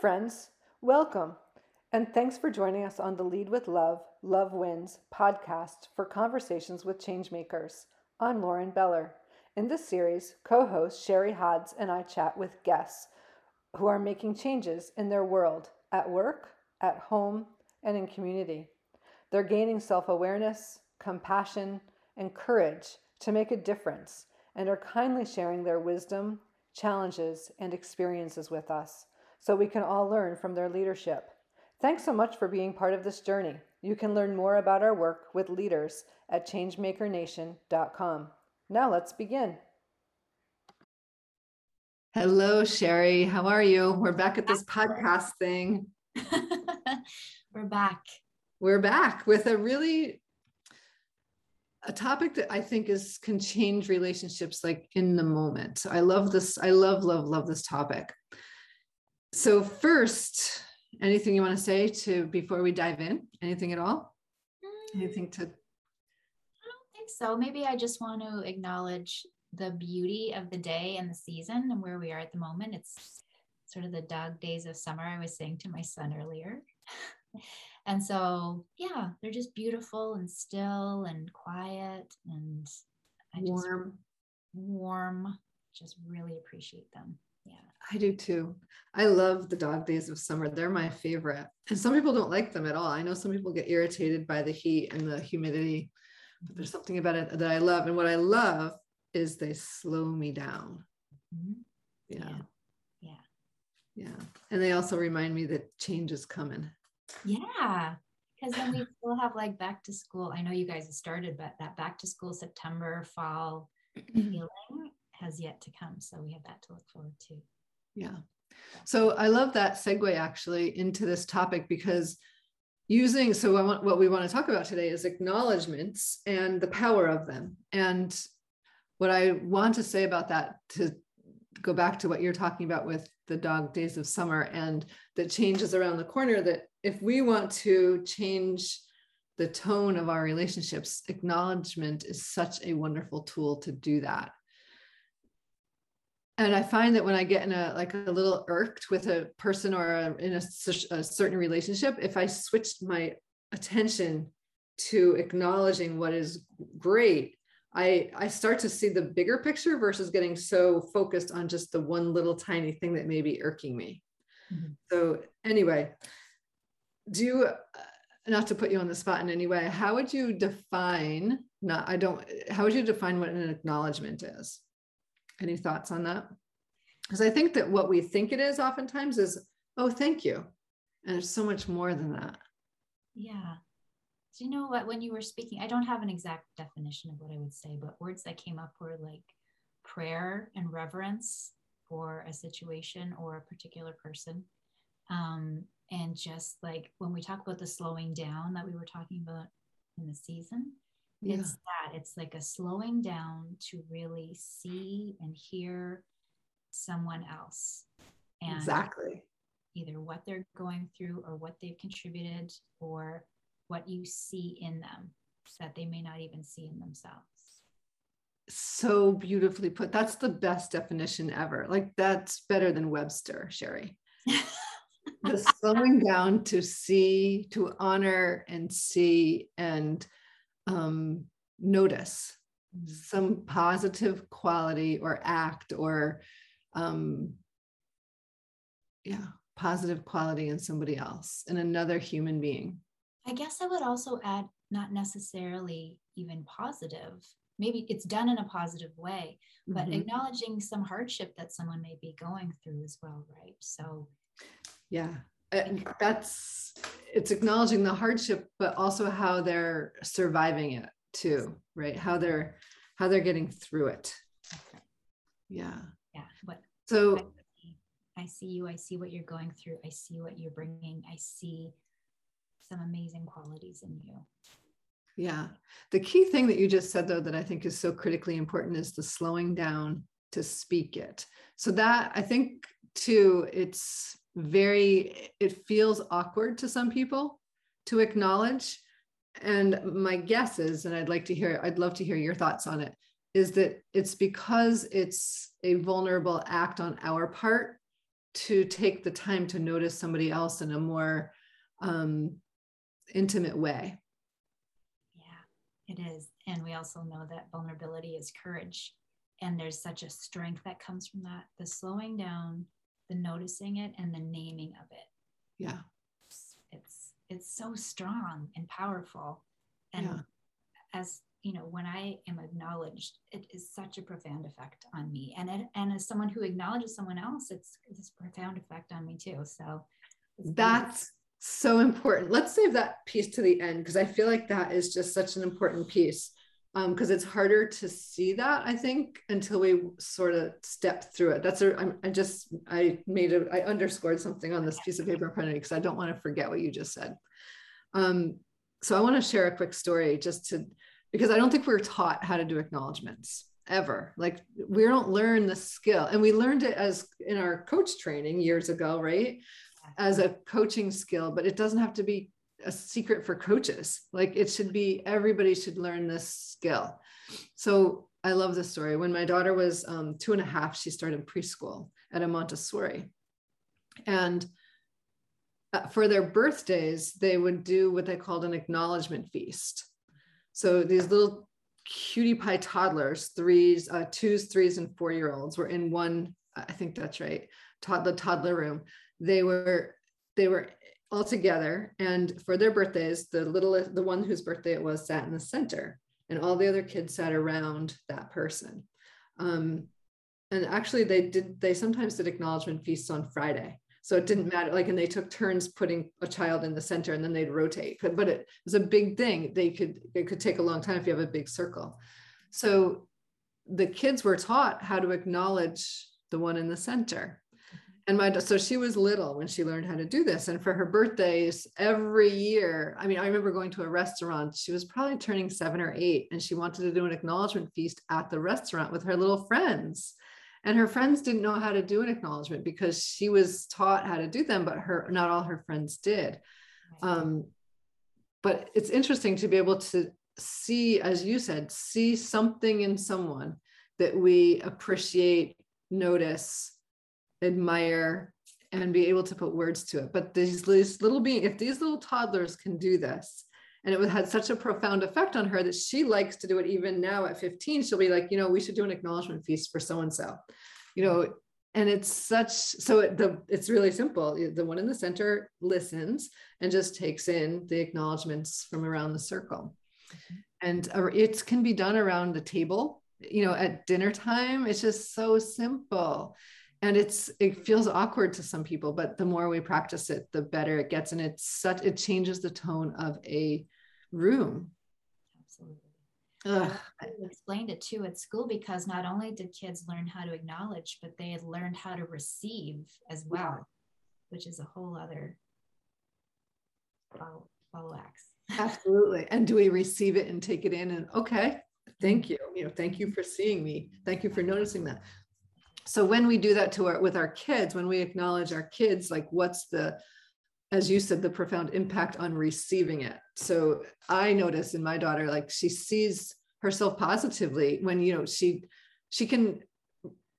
friends. Welcome. And thanks for joining us on the Lead with Love, Love Wins podcast for conversations with changemakers. I'm Lauren Beller. In this series, co host Sherry Hodds and I chat with guests who are making changes in their world at work, at home, and in community. They're gaining self awareness, compassion, and courage to make a difference and are kindly sharing their wisdom, challenges, and experiences with us so we can all learn from their leadership. Thanks so much for being part of this journey. You can learn more about our work with leaders at changemakernation.com. Now let's begin. Hello, Sherry. How are you? We're back at this podcast thing. We're back. We're back with a really a topic that I think is can change relationships like in the moment. I love this. I love, love, love this topic. So first, anything you want to say to before we dive in? Anything at all? Mm. Anything to? I don't think so. Maybe I just want to acknowledge the beauty of the day and the season and where we are at the moment. It's sort of the dog days of summer. I was saying to my son earlier. and so, yeah, they're just beautiful and still and quiet and I warm. Just, warm. Just really appreciate them. Yeah. I do too. I love the dog days of summer. They're my favorite. And some people don't like them at all. I know some people get irritated by the heat and the humidity, but there's something about it that I love. And what I love is they slow me down. Mm-hmm. Yeah. yeah. Yeah. And they also remind me that change is coming. Yeah. Because then we still have like back to school. I know you guys have started, but that back to school September, fall feeling has yet to come. So we have that to look forward to. Yeah. So I love that segue actually into this topic because using so I want, what we want to talk about today is acknowledgments and the power of them. And what I want to say about that to go back to what you're talking about with the dog days of summer and the changes around the corner that if we want to change the tone of our relationships acknowledgement is such a wonderful tool to do that and i find that when i get in a like a little irked with a person or a, in a, a certain relationship if i switched my attention to acknowledging what is great i i start to see the bigger picture versus getting so focused on just the one little tiny thing that may be irking me mm-hmm. so anyway do you uh, not to put you on the spot in any way how would you define not i don't how would you define what an acknowledgement is any thoughts on that? Because I think that what we think it is oftentimes is, oh, thank you. And it's so much more than that. Yeah. Do you know what? When you were speaking, I don't have an exact definition of what I would say, but words that came up were like prayer and reverence for a situation or a particular person. Um, and just like when we talk about the slowing down that we were talking about in the season, yeah. it's that it's like a slowing down to really see and hear someone else and exactly. either what they're going through or what they've contributed or what you see in them that they may not even see in themselves. So beautifully put. That's the best definition ever. Like that's better than webster sherry. The slowing down to see to honor and see and um, notice mm-hmm. some positive quality or act or um, yeah positive quality in somebody else in another human being i guess i would also add not necessarily even positive maybe it's done in a positive way but mm-hmm. acknowledging some hardship that someone may be going through as well right so yeah uh, that's it's acknowledging the hardship but also how they're surviving it too right? How they're how they're getting through it. Yeah. Yeah what so I see, I see you i see what you're going through i see what you're bringing i see some amazing qualities in you. Yeah. The key thing that you just said though that i think is so critically important is the slowing down to speak it. So that i think too it's very it feels awkward to some people to acknowledge and my guess is and i'd like to hear i'd love to hear your thoughts on it is that it's because it's a vulnerable act on our part to take the time to notice somebody else in a more um, intimate way. Yeah, it is. And we also know that vulnerability is courage. And there's such a strength that comes from that the slowing down, the noticing it, and the naming of it. Yeah. It's it's, it's so strong and powerful. And yeah. as you know, when I am acknowledged, it is such a profound effect on me. And it, and as someone who acknowledges someone else, it's this profound effect on me too. So that's so important. Let's save that piece to the end because I feel like that is just such an important piece. Because um, it's harder to see that I think until we sort of step through it. That's a. I'm, I just I made a I underscored something on this piece of paper in front of me because I don't want to forget what you just said. Um, so I want to share a quick story just to because I don't think we're taught how to do acknowledgments ever. Like we don't learn the skill, and we learned it as in our coach training years ago, right? As a coaching skill, but it doesn't have to be a secret for coaches. Like it should be everybody should learn this skill. So I love this story. When my daughter was um, two and a half, she started preschool at a Montessori, and uh, for their birthdays, they would do what they called an acknowledgement feast. So these little cutie pie toddlers, threes, uh, twos, threes, and four year olds were in one. I think that's right. Toddler toddler room. They were they were all together, and for their birthdays, the little the one whose birthday it was sat in the center, and all the other kids sat around that person. Um, and actually, they did. They sometimes did acknowledgement feasts on Friday. So it didn't matter. Like, and they took turns putting a child in the center and then they'd rotate. But it was a big thing. They could, it could take a long time if you have a big circle. So the kids were taught how to acknowledge the one in the center. And my, so she was little when she learned how to do this. And for her birthdays every year, I mean, I remember going to a restaurant. She was probably turning seven or eight, and she wanted to do an acknowledgement feast at the restaurant with her little friends and her friends didn't know how to do an acknowledgement because she was taught how to do them but her not all her friends did um, but it's interesting to be able to see as you said see something in someone that we appreciate notice admire and be able to put words to it. But these, these little being if these little toddlers can do this and it had such a profound effect on her that she likes to do it even now at 15 she'll be like you know we should do an acknowledgement feast for so and so you know and it's such so it, the it's really simple. The one in the center listens and just takes in the acknowledgments from around the circle. And it can be done around the table you know at dinner time. It's just so simple and it's it feels awkward to some people but the more we practice it the better it gets and it's such it changes the tone of a room. Absolutely. Ugh. I explained it too at school because not only did kids learn how to acknowledge, but they had learned how to receive as well, which is a whole other follow, follow acts. Absolutely. And do we receive it and take it in and okay, thank mm-hmm. you. You know, thank you for seeing me. Thank you for noticing that. So when we do that to our with our kids, when we acknowledge our kids, like what's the as you said, the profound impact on receiving it. So I notice in my daughter, like she sees herself positively when, you know, she, she can,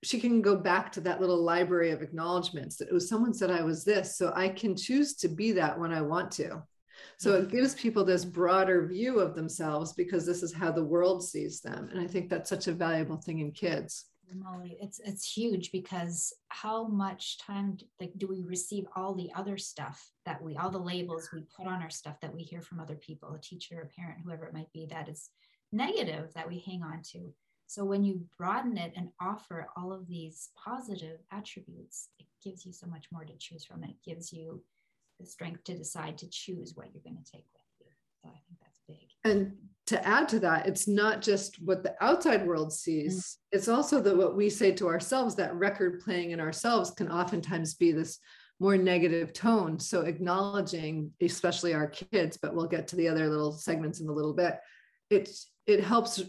she can go back to that little library of acknowledgments that it was someone said I was this. So I can choose to be that when I want to. So it gives people this broader view of themselves because this is how the world sees them. And I think that's such a valuable thing in kids. Molly, it's it's huge because how much time like do we receive all the other stuff that we all the labels we put on our stuff that we hear from other people, a teacher, a parent, whoever it might be, that is negative that we hang on to. So when you broaden it and offer all of these positive attributes, it gives you so much more to choose from. It gives you the strength to decide to choose what you're going to take with you. So I think that's big. And to add to that, it's not just what the outside world sees, mm-hmm. it's also that what we say to ourselves, that record playing in ourselves can oftentimes be this more negative tone. So acknowledging, especially our kids, but we'll get to the other little segments in a little bit, it, it helps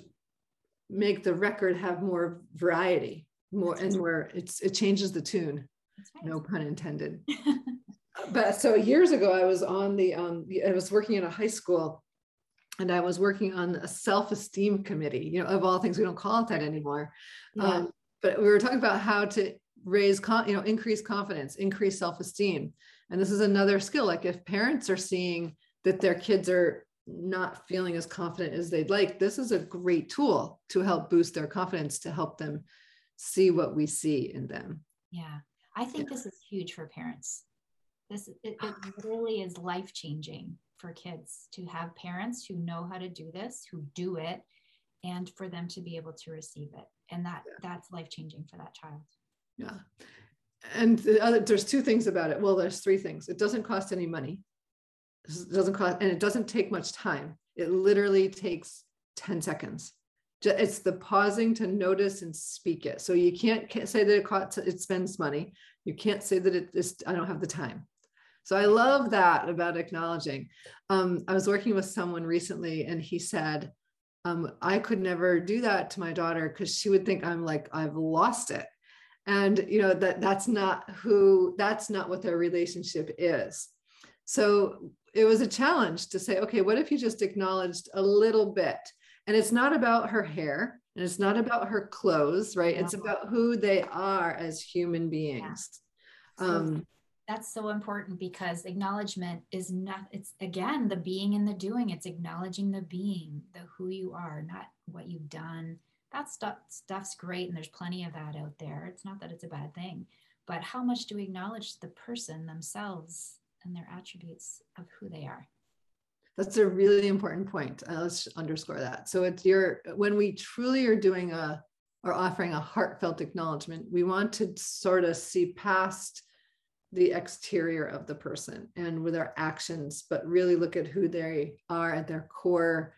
make the record have more variety, more and more it's it changes the tune. Right. No pun intended. but so years ago, I was on the um I was working in a high school and I was working on a self-esteem committee. You know, of all things, we don't call it that anymore. Yeah. Um, but we were talking about how to raise con- you know increase confidence increase self-esteem and this is another skill like if parents are seeing that their kids are not feeling as confident as they'd like this is a great tool to help boost their confidence to help them see what we see in them yeah i think yeah. this is huge for parents this it, it literally is life changing for kids to have parents who know how to do this who do it and for them to be able to receive it. And that yeah. that's life changing for that child. Yeah. And the other, there's two things about it. Well there's three things. It doesn't cost any money. It doesn't cost and it doesn't take much time. It literally takes 10 seconds. It's the pausing to notice and speak it. So you can't, can't say that it costs it spends money. You can't say that it is i don't have the time so i love that about acknowledging. Um, i was working with someone recently and he said um, i could never do that to my daughter because she would think i'm like i've lost it. And you know that that's not who that's not what their relationship is. So it was a challenge to say okay what if you just acknowledged a little bit? And it's not about her hair and it's not about her clothes right? Yeah. it's about who they are as human beings. Yeah. um, that's so important because acknowledgement is not it's again the being and the doing. It's acknowledging the being the who you are not what you've done. That stuff stuff's great and there's plenty of that out there. It's not that it's a bad thing but how much do we acknowledge the person themselves and their attributes of who they are? That's a really important point. Uh, let's underscore that. So it's your when we truly are doing a or offering a heartfelt acknowledgement we want to sort of see past the exterior of the person and with our actions but really look at who they are at their core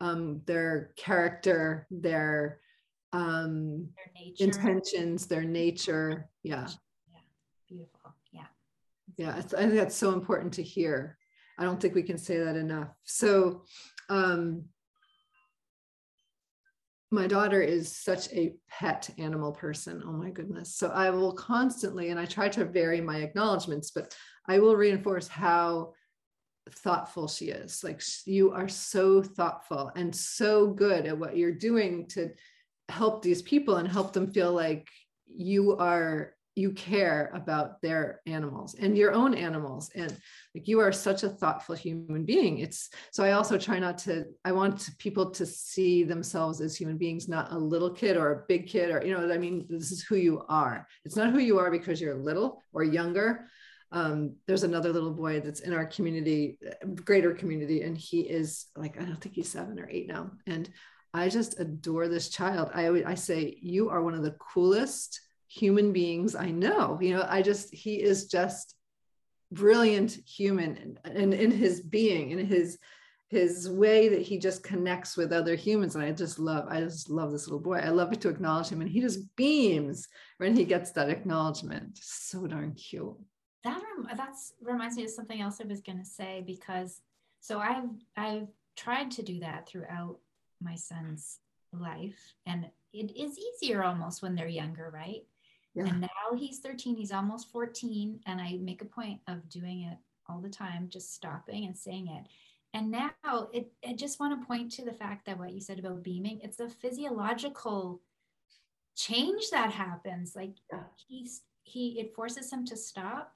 um, their character, their, um, their intentions, their nature. Yeah. Yeah. Beautiful. Yeah. Yeah. I think that's so important to hear. I don't think we can say that enough. So, um, my daughter is such a pet animal person. Oh my goodness. So I will constantly, and I try to vary my acknowledgments, but I will reinforce how thoughtful she is. Like you are so thoughtful and so good at what you're doing to help these people and help them feel like you are you care about their animals and your own animals. And like you are such a thoughtful human being. It's so i also try not to i want people to see themselves as human beings not a little kid or a big kid or you know i mean? This is who you are. It's not who you are because you're little or younger. Um, there's another little boy that's in our community, greater community, and he is like, I don't think he's seven or eight now. And I just adore this child. I I say, you are one of the coolest human beings I know. You know, I just, he is just brilliant human and, in his being, in his, his way that he just connects with other humans. And I just love, I just love this little boy. I love it to acknowledge him. And he just beams when he gets that acknowledgement. So darn cute that rem- that's reminds me of something else I was going to say because so I've I've tried to do that throughout my son's life and it is easier almost when they're younger, right? Yeah. And now he's 13, he's almost 14 and I make a point of doing it all the time, just stopping and saying it. And now it I just want to point to the fact that what you said about beaming, it's a physiological change that happens. Like he's he it forces him to stop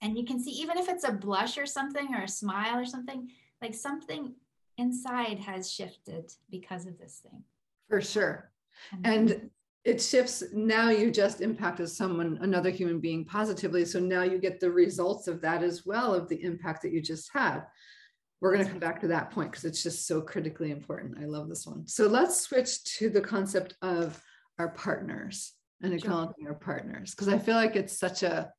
and you can see even if it's a blush or something or a smile or something like something inside has shifted because of this thing for sure and it shifts now you just impacted someone another human being positively so now you get the results of that as well of the impact that you just had we're going to come back to that point because it's just so critically important i love this one so let's switch to the concept of our partners and acknowledging sure. our partners because i feel like it's such a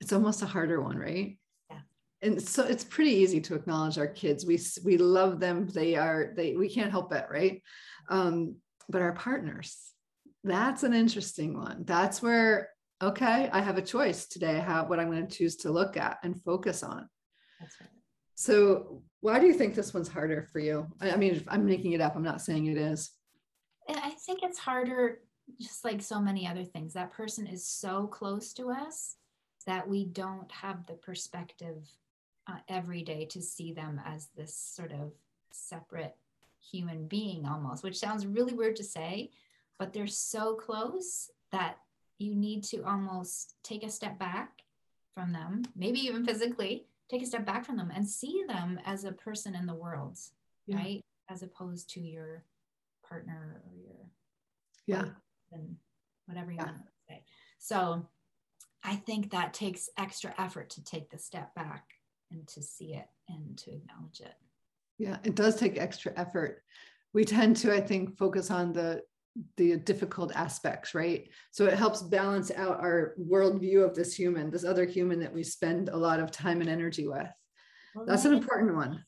it's almost a harder one, right? Yeah. And so it's pretty easy to acknowledge our kids. We we love them. They are they we can't help it, right? Um, but our partners, that's an interesting one. That's where okay, I have a choice today how what I'm going to choose to look at and focus on. That's right. So why do you think this one's harder for you? I mean, I'm making it up. I'm not saying it is. I think it's harder, just like so many other things. That person is so close to us that we don't have the perspective uh, every day to see them as this sort of separate human being almost, which sounds really weird to say, but they're so close that you need to almost take a step back from them, maybe even physically, take a step back from them and see them as a person in the world, yeah. right? As opposed to your partner or your yeah and whatever you yeah. want to say. So I think that takes extra effort to take the step back and to see it and to acknowledge it. Yeah, it does take extra effort. We tend to, I think, focus on the the difficult aspects, right? So it helps balance out our worldview of this human, this other human that we spend a lot of time and energy with. Well, That's an important one.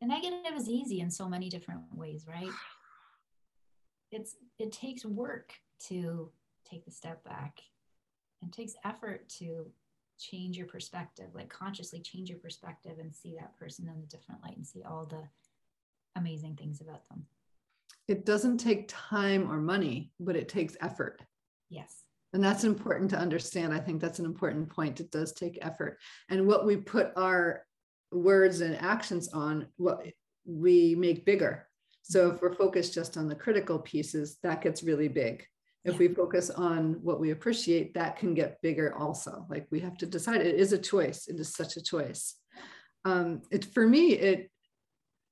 The negative is easy in so many different ways, right? It's it takes work to take the step back. It takes effort to change your perspective, like consciously change your perspective and see that person in a different light and see all the amazing things about them it doesn't take time or money, but it takes effort. Yes. And that's important to understand. I think that's an important point. It does take effort. And what we put our words and actions on, what we make bigger. So if we're focused just on the critical pieces, that gets really big. If yeah. we focus on what we appreciate, that can get bigger also. Like we have to decide it is a choice. It is such a choice. Um, it for me, it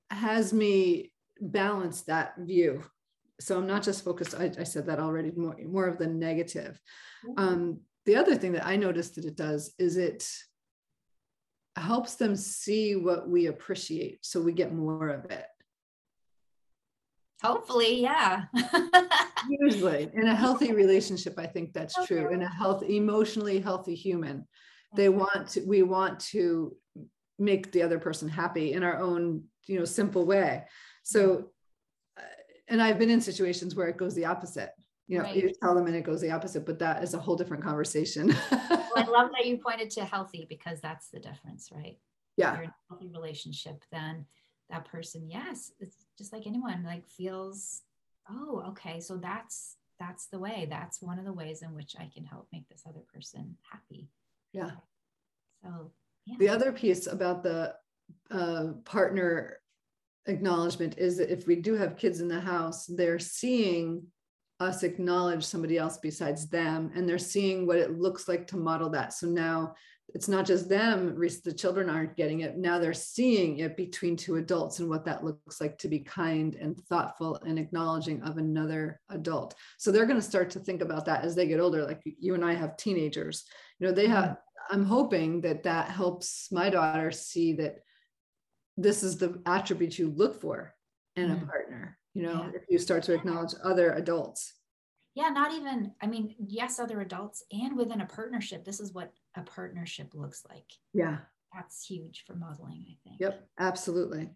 has me balance that view. So i'm not just focused i, I said that already more, more of the negative. Mm-hmm. um, the other thing that i noticed that it does is it helps them see what we appreciate so we get more of it. Hopefully yeah. Usually. In a healthy relationship i think that's okay. true in a health emotionally healthy human they want to we want to make the other person happy in our own you know simple way so, uh, and I've been in situations where it goes the opposite. You know, right. you tell them and it goes the opposite, but that is a whole different conversation. well, I love that you pointed to healthy because that's the difference, right? Yeah. If you're in a healthy relationship, then that person, yes, it's just like anyone, like feels, oh, okay, so that's that's the way. That's one of the ways in which I can help make this other person happy. Yeah. So yeah. The other piece about the uh, partner acknowledgement is that if we do have kids in the house, they're seeing us acknowledge somebody else besides them and they're seeing what it looks like to model that. So now it's not just them, the children aren't getting it. Now they're seeing it between two adults and what that looks like to be kind and thoughtful and acknowledging of another adult. So they're going to start to think about that as they get older. Like you and I have teenagers, you know, they have, mm-hmm. I'm hoping that that helps my daughter see that this is the attribute you look for in a mm. partner you know yeah. if you start to acknowledge other adults. Yeah not even i mean yes other adults and within a partnership this is what a partnership looks like. Yeah. That's huge for modeling i think. Yep absolutely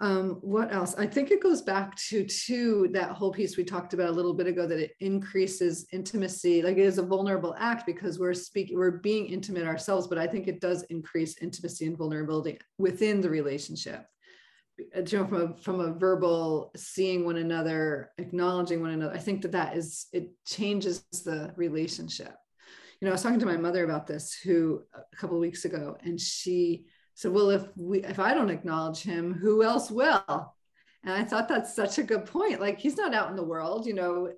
um, what else? I think it goes back to to that whole piece we talked about a little bit ago that it increases intimacy. Like it is a vulnerable act because we're speaking, we're being intimate ourselves, but I think it does increase intimacy and vulnerability within the relationship. Uh, you know, from a from a verbal seeing one another, acknowledging one another. I think that that is it changes the relationship. You know, I was talking to my mother about this who a couple of weeks ago, and she so well if we if i don't acknowledge him who else will? And i thought that's such a good point. Like he's not out in the world you know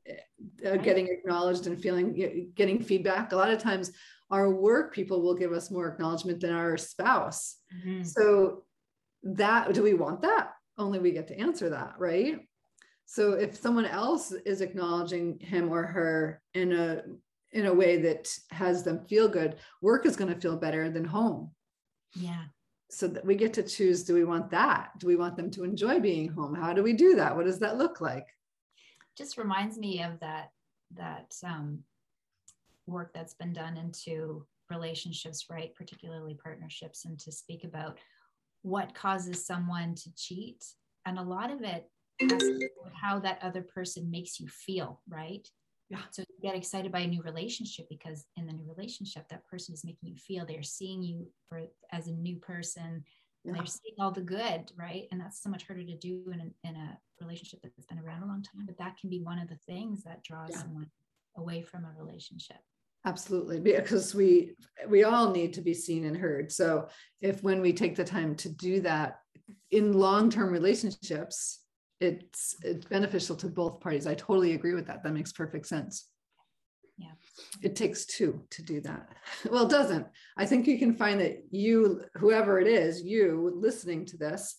uh, getting acknowledged and feeling getting feedback. A lot of times our work people will give us more acknowledgement than our spouse. Mm-hmm. so that do we want that? Only we get to answer that right? So if someone else is acknowledging him or her in a in a way that has them feel good work is going to feel better than home. Yeah so that we get to choose do we want that? Do we want them to enjoy being home? How do we do that? What does that look like? Just reminds me of that that um, work that's been done into relationships right? Particularly partnerships and to speak about what causes someone to cheat. And a lot of it has to do with how that other person makes you feel right? Yeah. So get excited by a new relationship because in the new relationship, that person is making you feel they're seeing you for, as a new person. Yeah. They're seeing all the good, right? And that's so much harder to do in a, in a relationship that's been around a long time. But that can be one of the things that draws yeah. someone away from a relationship absolutely because we we all need to be seen and heard so if when we take the time to do that in long-term relationships it's it's beneficial to both parties. I totally agree with that. That makes perfect sense. It takes two to do that. Well it doesn't. I think you can find that you whoever it is you listening to this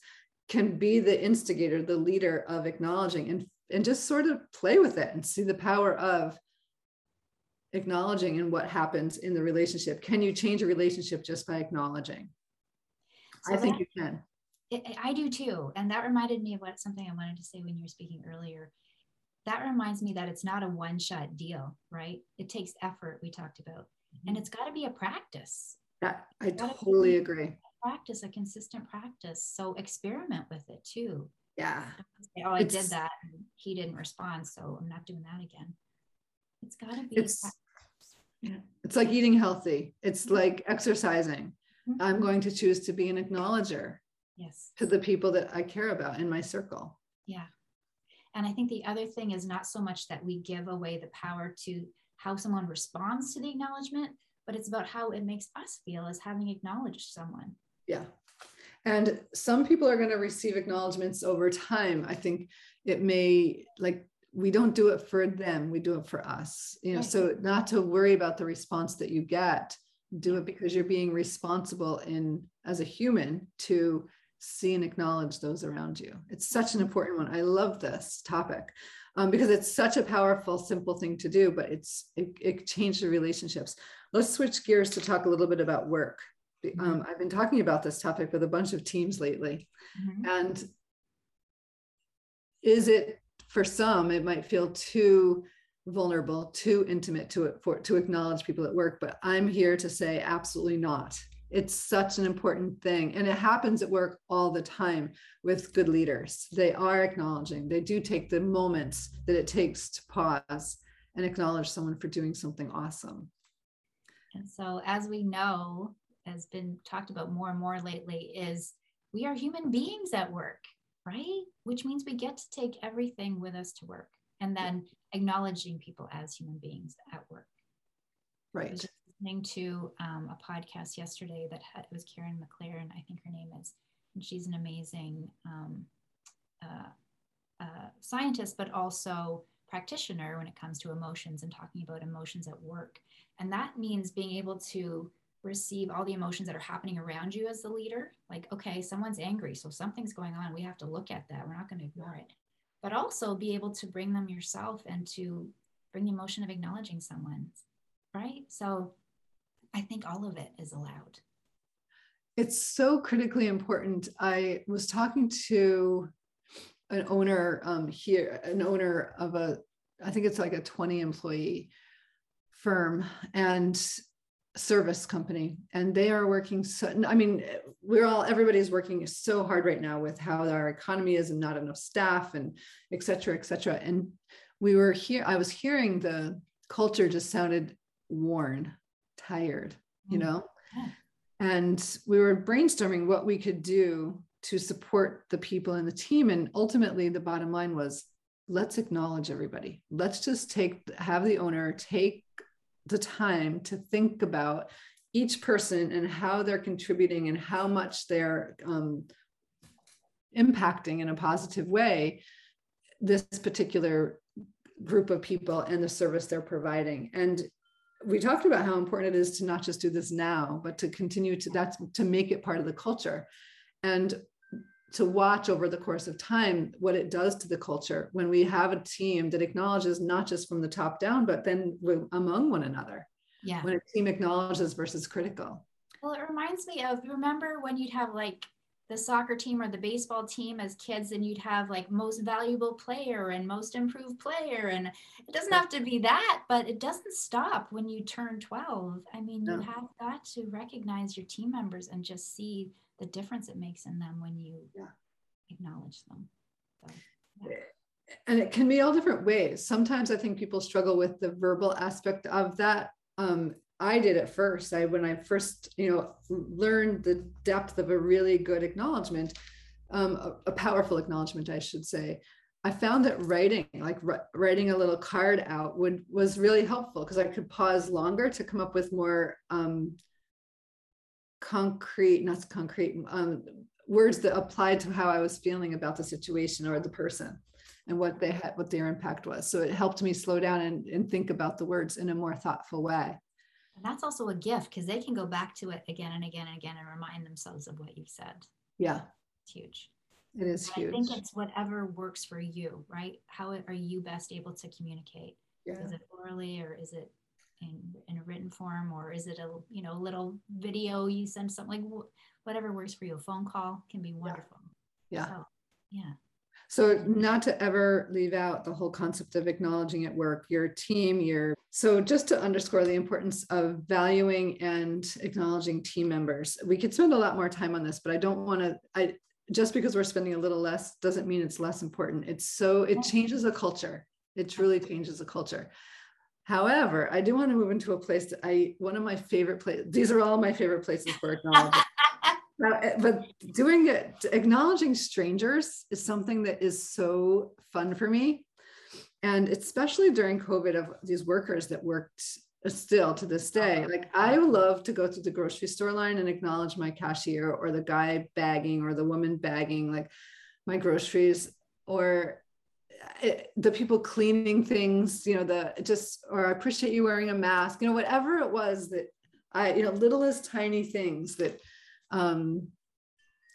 can be the instigator the leader of acknowledging and and just sort of play with it and see the power of acknowledging and what happens in the relationship. Can you change a relationship just by acknowledging? So i think that, you can. It, i do too. And that reminded me of what something i wanted to say when you were speaking earlier that reminds me that it's not a one shot deal, right? It takes effort, we talked about, and mm-hmm. it's got to be a practice. Yeah, I totally agree. Practice, a consistent practice. So experiment with it too. Yeah. Say, oh, I it's, did that. And he didn't respond. So I'm not doing that again. It's got to be. It's, yeah. it's like eating healthy, it's like exercising. Mm-hmm. I'm going to choose to be an acknowledger. Yes. To the people that I care about in my circle. Yeah. And I think the other thing is not so much that we give away the power to how someone responds to the acknowledgement, but it's about how it makes us feel as having acknowledged someone. Yeah. And some people are going to receive acknowledgments over time. I think it may like we don't do it for them, we do it for us. You know, right. so not to worry about the response that you get, do it because you're being responsible in as a human to see and acknowledge those around you. It's such an important one. I love this topic um, because it's such a powerful, simple thing to do, but it's it, it changed the relationships. Let's switch gears to talk a little bit about work. Mm-hmm. Um, I've been talking about this topic with a bunch of teams lately, mm-hmm. and is it for some it might feel too vulnerable, too intimate to it for to acknowledge people at work, but I'm here to say absolutely not it's such an important thing and it happens at work all the time with good leaders. They are acknowledging they do take the moments that it takes to pause and acknowledge someone for doing something awesome. And so as we know has been talked about more and more lately is we are human beings at work right? Which means we get to take everything with us to work and then acknowledging people as human beings at work. Right listening to um, a podcast yesterday that had, it was Karen McLaren, I think her name is, and she's an amazing um, uh, uh, scientist, but also practitioner when it comes to emotions and talking about emotions at work. And that means being able to receive all the emotions that are happening around you as the leader. Like, okay, someone's angry, so something's going on. We have to look at that. We're not going to ignore it. But also be able to bring them yourself and to bring the emotion of acknowledging someone. Right. So I think all of it is allowed. It's so critically important. I was talking to an owner um, here, an owner of a, I think it's like a 20 employee firm and service company. And they are working so, I mean, we're all, everybody's working so hard right now with how our economy is and not enough staff and et cetera, et cetera. And we were here, I was hearing the culture just sounded worn tired, you mm. know? And we were brainstorming what we could do to support the people in the team. And ultimately, the bottom line was let's acknowledge everybody. Let's just take, have the owner take the time to think about each person and how they're contributing and how much they're um, impacting in a positive way this particular group of people and the service they're providing. And we talked about how important it is to not just do this now, but to continue to that's to make it part of the culture and to watch over the course of time what it does to the culture when we have a team that acknowledges not just from the top down, but then among one another. Yeah. When a team acknowledges versus critical. Well, it reminds me of remember when you'd have like the soccer team or the baseball team as kids and you'd have like most valuable player and most improved player and it doesn't have to be that but it doesn't stop when you turn 12 i mean no. you have got to recognize your team members and just see the difference it makes in them when you yeah. acknowledge them so, yeah. and it can be all different ways sometimes i think people struggle with the verbal aspect of that um, I did at first. I when I first, you know, learned the depth of a really good acknowledgement, um, a, a, powerful acknowledgement, I should say. I found that writing, like writing a little card out, would was really helpful because I could pause longer to come up with more um, concrete, not concrete, um, words that applied to how I was feeling about the situation or the person. and what they had what their impact was so it helped me slow down and, and think about the words in a more thoughtful way and that's also a gift because they can go back to it again and again and again and remind themselves of what you've said. Yeah. It's huge. It is and huge i think it's whatever works for you right? How are you best able to communicate? Yeah. is it orally or is it in, in a written form or is it a you know little video you send something like whatever works for you. A phone call can be wonderful. Yeah. So, yeah so not to ever leave out the whole concept of acknowledging at work your team your so just to underscore the importance of valuing and acknowledging team members. We could spend a lot more time on this but i don't want to i just because we're spending a little less doesn't mean it's less important. It's so it changes a culture. It truly changes a culture. However i do want to move into a place that i one of my favorite places these are all my favorite places for acknowledging. Eh, but doing it, acknowledging strangers is something that is so fun for me. And especially during COVID, of these workers that worked uh, still to this day. Like I love to go to the grocery store line and acknowledge my cashier or the guy bagging or the woman bagging like my groceries or it, eh, the people cleaning things, you know, the just or I appreciate you wearing a mask, you know, whatever it was that I, you know, littlest tiny things that um,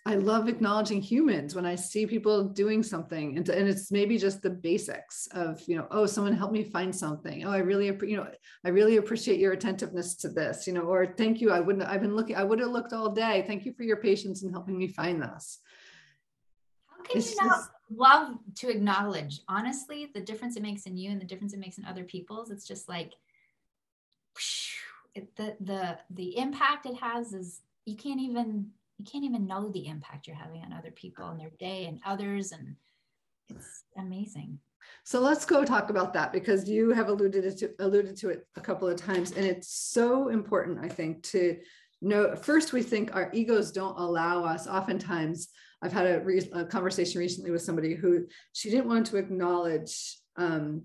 I love acknowledging humans when I see people doing something, and, and it's maybe just the basics of you know, oh, someone helped me find something. Oh, I really, you know, I really appreciate your attentiveness to this, you know, or thank you. I wouldn't, I've been looking, I would have looked all day. Thank you for your patience in helping me find this. How can it's you not just, love to acknowledge honestly the difference it makes in you and the difference it makes in other people's? It's just like it, the the the impact it has is you can't even you can't even know the impact you're having on other people and their day and others and it's amazing. So let's go talk about that because you have alluded to alluded to it a couple of times and it's so important i think to know first we think our egos don't allow us oftentimes i've had a, re- a conversation recently with somebody who she didn't want to acknowledge um,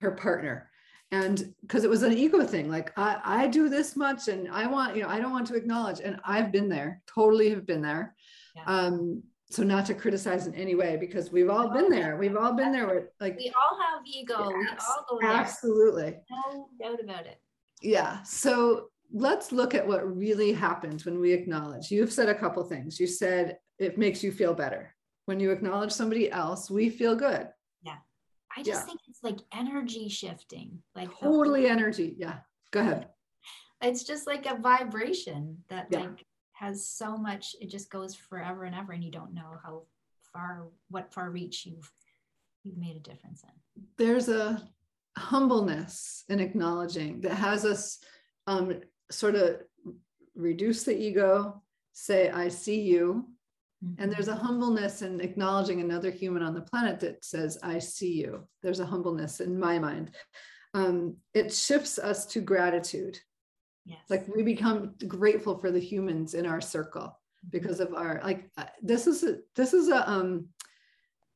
her partner and because it was an ego thing like I, I do this much and i want you know i don't want to acknowledge. And i've been there totally have been there. Yeah. um so not to criticize in any way because we've all been there. We've all been there where like we all have ego. Yes, we all go there. absolutely. No doubt about it. Yeah. So let's look at what really happens when we acknowledge. You've said a couple things. You said it makes you feel better. When you acknowledge somebody else we feel good I just yeah. think it's like energy shifting. Like totally energy. Yeah. Go ahead. It's just like a vibration that yeah. like has so much, it just goes forever and ever, and you don't know how far, what far reach you've you've made a difference in. There's a humbleness in acknowledging that has us um, sort of reduce the ego, say, I see you, and there's a humbleness in acknowledging another human on the planet that says, I see you. There's a humbleness in my mind. Um, it shifts us to gratitude. Yes. Like we become grateful for the humans in our circle mm-hmm. because of our like uh, this is a this is a um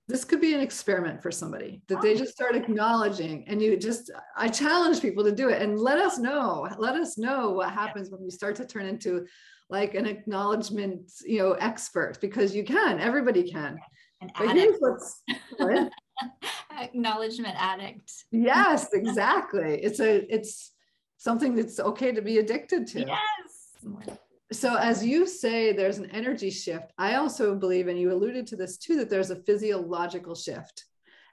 this could be an experiment for somebody that they just start acknowledging and you just i challenge people to do it and let us know let us know what happens when we start to turn into like an acknowledgement, you know, expert because you can, everybody can. An but here's what's what? acknowledgement addict. Yes, exactly. It's a it's something that's okay to be addicted to. Yes. So as you say there's an energy shift, I also believe and you alluded to this too that there's a physiological shift.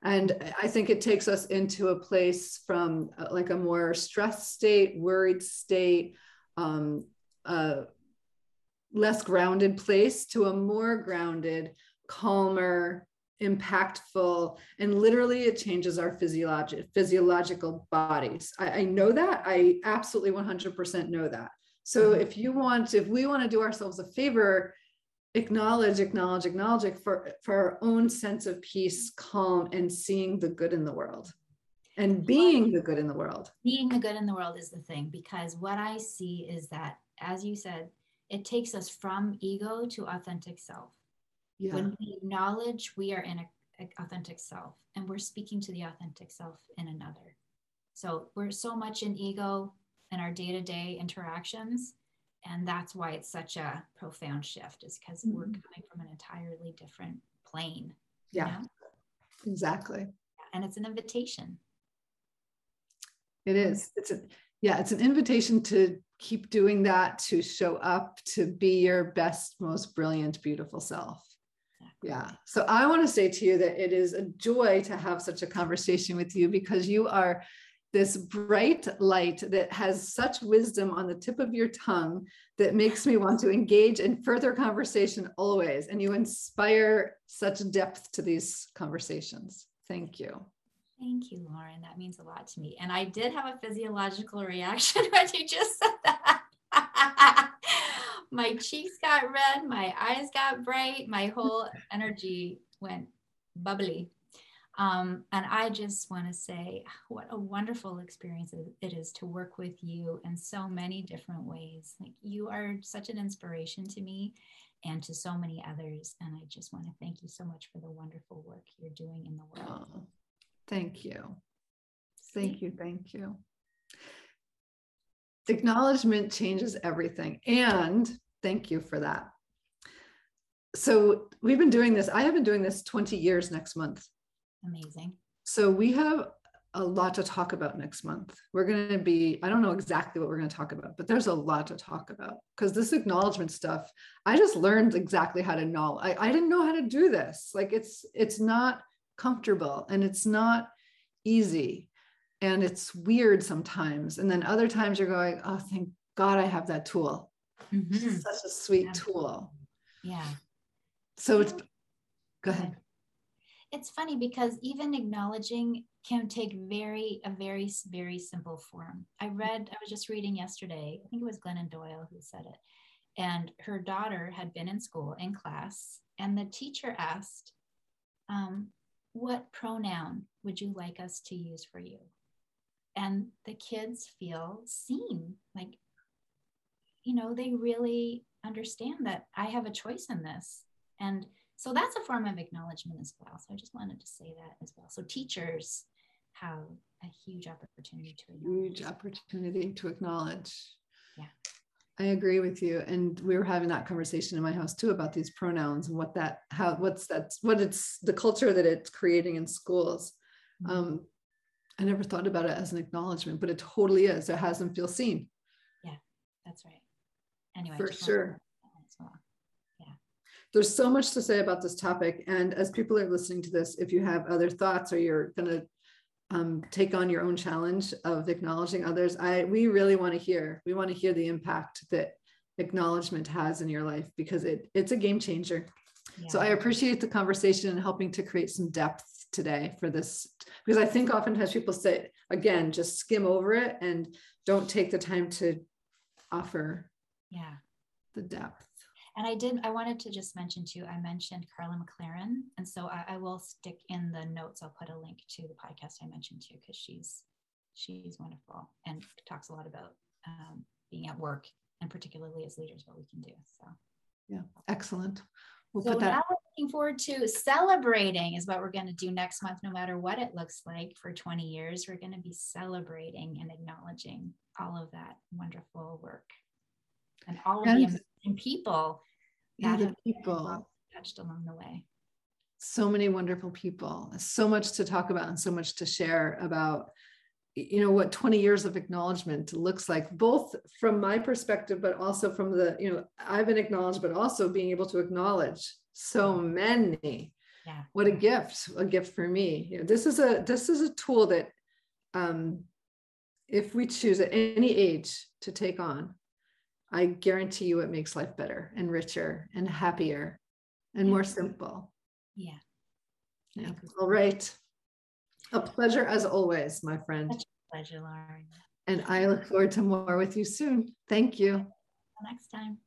And I think it takes us into a place from uh, like a more stressed state, worried state, um, uh, less grounded place to a more grounded, calmer, impactful, and literally it changes our physiologic physiological bodies. I, I know that. I absolutely 100% know that. So mm-hmm. if you want, if we want to do ourselves a favor, acknowledge, acknowledge, acknowledge for, for our own sense of peace, calm, and seeing the good in the world and being the good in the world. Being the good in the world is the thing because what I see is that, as you said, it takes us from ego to authentic self. Yeah. When we acknowledge we are in an authentic self and we're speaking to the authentic self in another. So we're so much in ego in our day to day interactions. And that's why it's such a profound shift, is because mm-hmm. we're coming from an entirely different plane. Yeah, you know? exactly. and it's an invitation. It is. It's a yeah, it's an invitation to keep doing that, to show up, to be your best, most brilliant, beautiful self. Yeah. So I want to say to you that it is a joy to have such a conversation with you because you are this bright light that has such wisdom on the tip of your tongue that makes me want to engage in further conversation always. And you inspire such depth to these conversations. Thank you. Thank you, Lauren. That means a lot to me. And I did have a physiological reaction when you just said that. my cheeks got red, my eyes got bright, my whole energy went bubbly. Um, and I just want to say what a wonderful experience it is to work with you in so many different ways. Like you are such an inspiration to me and to so many others. And I just want to thank you so much for the wonderful work you're doing in the world. Oh, thank you. Thank you. Thank you. Acknowledgement changes everything. And thank you for that. So we've been doing this. I have been doing this 20 years next month. Amazing. So we have a lot to talk about next month. We're going to be, I don't know exactly what we're going to talk about, but there's a lot to talk about because this acknowledgement stuff, I just learned exactly how to know. I, I didn't know how to do this. Like it's, it's not comfortable and it's not easy and it's weird sometimes. And then other times you're going, oh, thank God I have that tool. Mm-hmm. Such a sweet yeah. tool. Yeah. So it's, go ahead it's funny because even acknowledging can take very a very very simple form i read i was just reading yesterday i think it was glennon doyle who said it and her daughter had been in school in class and the teacher asked um, what pronoun would you like us to use for you and the kids feel seen like you know they really understand that i have a choice in this and so that's a form of acknowledgement as well. So I just wanted to say that as well. So teachers have a huge opportunity to acknowledge. Huge opportunity to acknowledge. Yeah. I agree with you. And we were having that conversation in my house too about these pronouns and what that, how, what's that, what it's the culture that it's creating in schools. Mm-hmm. Um, I never thought about it as an acknowledgement, but it totally is. It has them feel seen. Yeah, that's right. Anyway, for sure Yeah. there's so much to say about this topic. And as people are listening to this, if you have other thoughts or you're going to um, take on your own challenge of acknowledging others, I we really want to hear. We want to hear the impact that acknowledgement has in your life because it it's a game changer. Yeah. So I appreciate the conversation and helping to create some depth today for this because I think oftentimes people say again just skim over it and don't take the time to offer yeah the depth and I did, I wanted to just mention too, I mentioned Karla McLaren. And so I, I will stick in the notes, I'll put a link to the podcast I mentioned too, because she's, she's wonderful and talks a lot about um, being at work and particularly as leaders, what we can do. So, yeah, excellent. We'll so now we're looking forward to celebrating is what we're going to do next month, no matter what it looks like for 20 years. We're going to be celebrating and acknowledging all of that wonderful work and all of and, the people that have people. touched along the way. So many wonderful people, so much to talk about and so much to share about you know what 20 years of acknowledgement looks like both from my perspective but also from the you know i've been acknowledged but also being able to acknowledge so many. Yeah. what a gift a gift for me. You know, this is a this is a tool that um if we choose at any age to take on I guarantee you it makes life better and richer and happier and more simple. Yeah. Yeah. All right. A pleasure as always, my friend. Pleasure, Lauren. And I look forward to more with you soon. Thank you. Until next time.